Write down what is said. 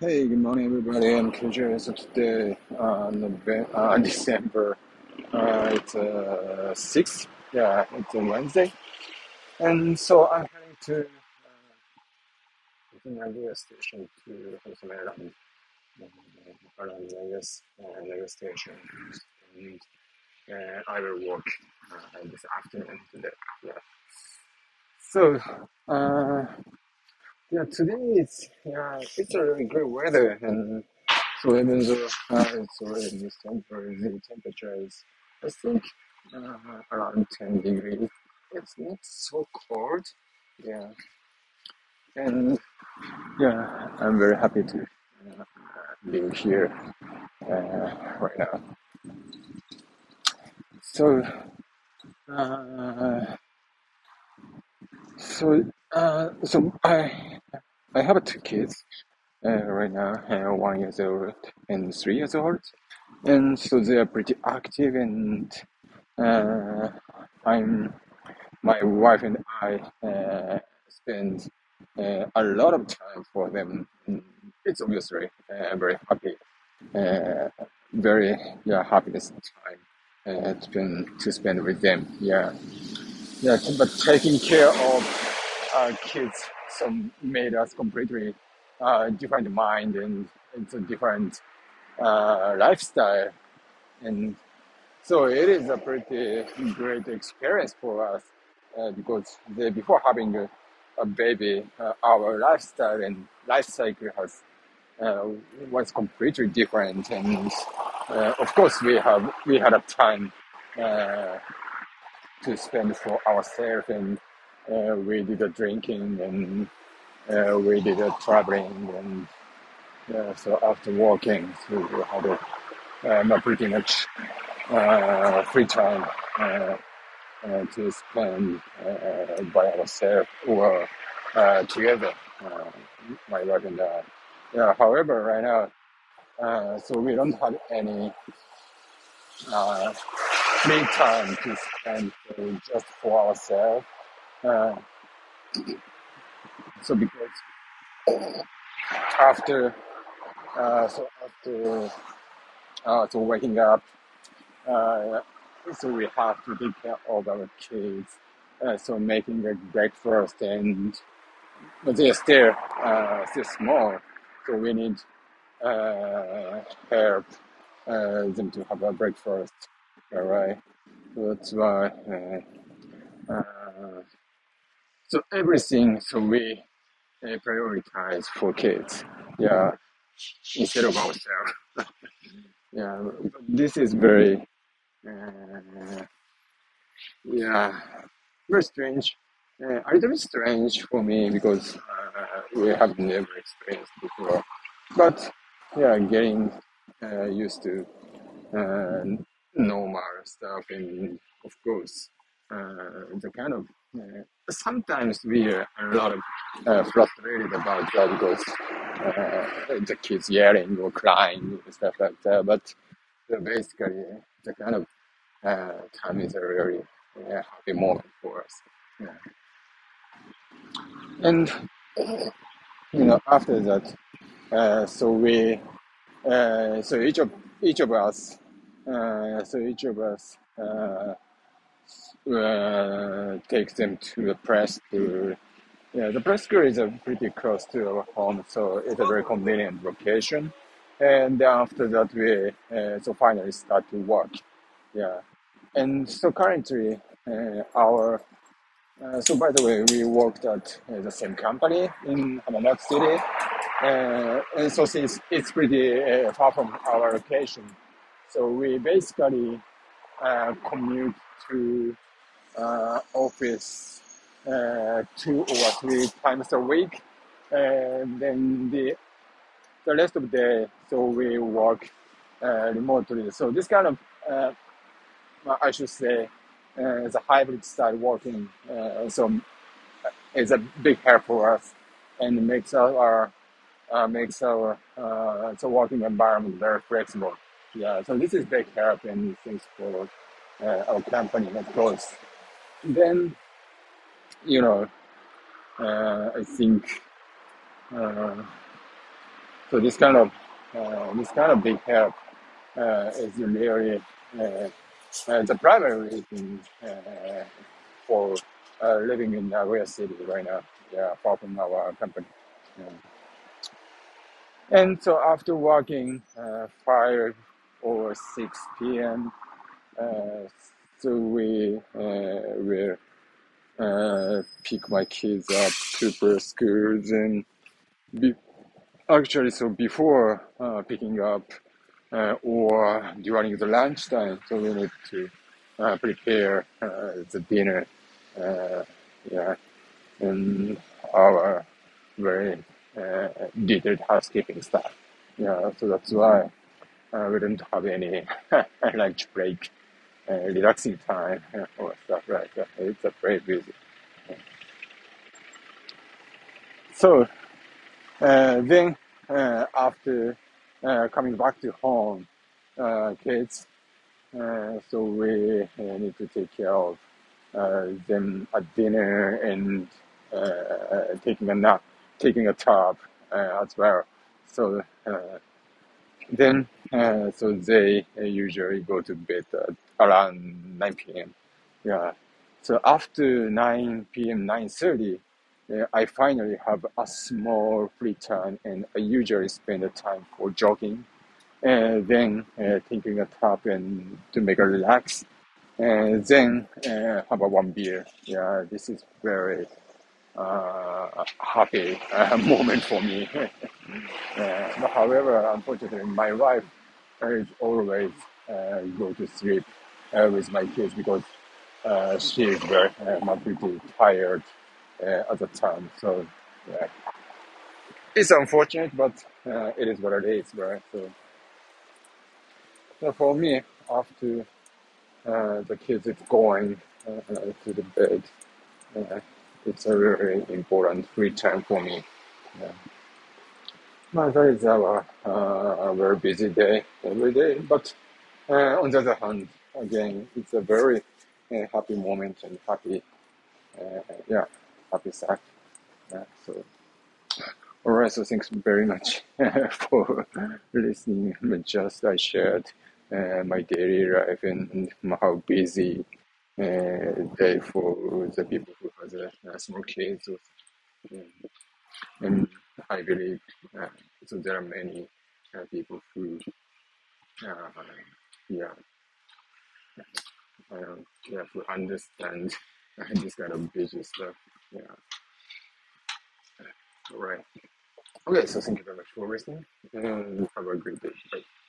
Hey, good morning, everybody. I'm Kendra. So today, uh, November, uh, December, uh, it's uh, 6th. Yeah, it's a Wednesday. And so I'm heading to uh, the radio station to have some errand uh, around Vegas, uh, Vegas station. And uh, I will work uh, this afternoon today. Yeah. So, uh, yeah, today it's, yeah, it's a really great weather. and. Though uh, it's already December, the temperature is, I think, uh, around 10 degrees. It's not so cold. Yeah. And yeah, I'm very happy to uh, be here uh, right now. So, uh, so, uh, so I, I have two kids uh, right now, uh, one years old and three years old. And so they are pretty active and uh, I'm my wife and I uh, spend uh, a lot of time for them. It's obviously uh, very happy, uh, very yeah happiness time to spend to spend with them. Yeah, yeah. But taking care of our kids so made us completely uh, different mind and it's a different uh, lifestyle. And so it is a pretty great experience for us uh, because the, before having a, a baby, uh, our lifestyle and life cycle has uh, was completely different, and uh, of course we have we had a time to spend for ourselves, and uh, we did a drinking and uh, we did a traveling, and uh, so after working, so we had a, um, a pretty much uh, free time. Uh, uh, to spend uh, by ourselves or uh, together, uh, my wife and I. Yeah, however, right now, so we don't have any free time to spend just for ourselves. Uh, so because after, uh, so after, uh, so waking up, uh, so we have to take care of our kids. Uh, so making the breakfast and but they're still uh, still small, so we need uh, help uh, them to have a breakfast. All right, so that's why. Uh, uh, so everything, so we uh, prioritize for kids. Yeah, instead of ourselves. Yeah, this is very, uh, yeah, very strange. Uh, a little bit strange for me because uh, we have never experienced before. But yeah, getting uh, used to uh, normal stuff, and of course, the kind of sometimes we are a lot of uh, frustrated about that because uh, the kids yelling or crying and stuff like that. But uh, basically, the kind of uh, time is a really uh, happy moment for us. Yeah. And you know, after that, uh, so we, uh, so each of each of us, uh, so each of us uh, takes them to the press to. Yeah, the press school is pretty close to our home, so it's a very convenient location. And after that, we uh, so finally start to work. Yeah, and so currently, uh, our uh, so by the way, we worked at uh, the same company in Hamamatsu City, uh, and so since it's pretty far from our location, so we basically commute to uh, office uh, two or three times a week, and then the the rest of the day, so we work uh, remotely. So this kind of uh, I should say, uh, the hybrid style working. So is a big help for us and makes our uh, makes our uh, working environment very flexible. Yeah, so this is big help and things for uh, our company, of course. Then you know, uh, I think uh, So this kind of uh, this kind of big help uh, is really uh, uh, the primary reason for living in Nagoya City right now. Yeah, far from our company. Yeah. And so after working 5 or 6 p.m., we uh, will uh, pick my kids up to first schools and be, actually so before uh, picking up or during the lunchtime so we need to prepare the dinner yeah and our very uh, detailed housekeeping stuff. Yeah so that's why we don't have any lunch break uh, relaxing time or stuff like that it's a very busy so Uh, then uh, after uh, coming back to home, uh, kids, uh, so we uh, need to take care of uh, them at dinner and uh, taking a nap, taking a tub uh, as well. So uh, then, uh, so they uh, usually go to bed around 9 p.m. Yeah. So after 9 p.m., 9:30, uh, I finally have a small free time, and I usually spend the time for jogging, and then uh, taking a tap and to make a relax, and then uh, have a one beer. Yeah, this is very uh, happy uh, moment for me. uh, however, unfortunately, my wife is always uh, go to sleep uh, with my kids because uh, she is very uh, pretty tired uh, at the time. So yeah, it's unfortunate, but uh, it is what it is, right? So, so for me, after uh, the kids is going to the bed, it's a very important free time for me. Yeah. My that is our uh, a very busy day every day, but uh, on the other hand, again, it's a very uh, happy moment and happy, uh, yeah, happy. Yeah, so, alright, so thanks very much for listening. Just I shared uh, my daily life and how busy uh, day for the people who has a, small kids. Um, and I believe uh, so there are many uh, people who, uh, yeah, um, yeah, who understand this kind of busy stuff. Yeah. All right. Okay, so thank you very much for listening and have a great day. Bye.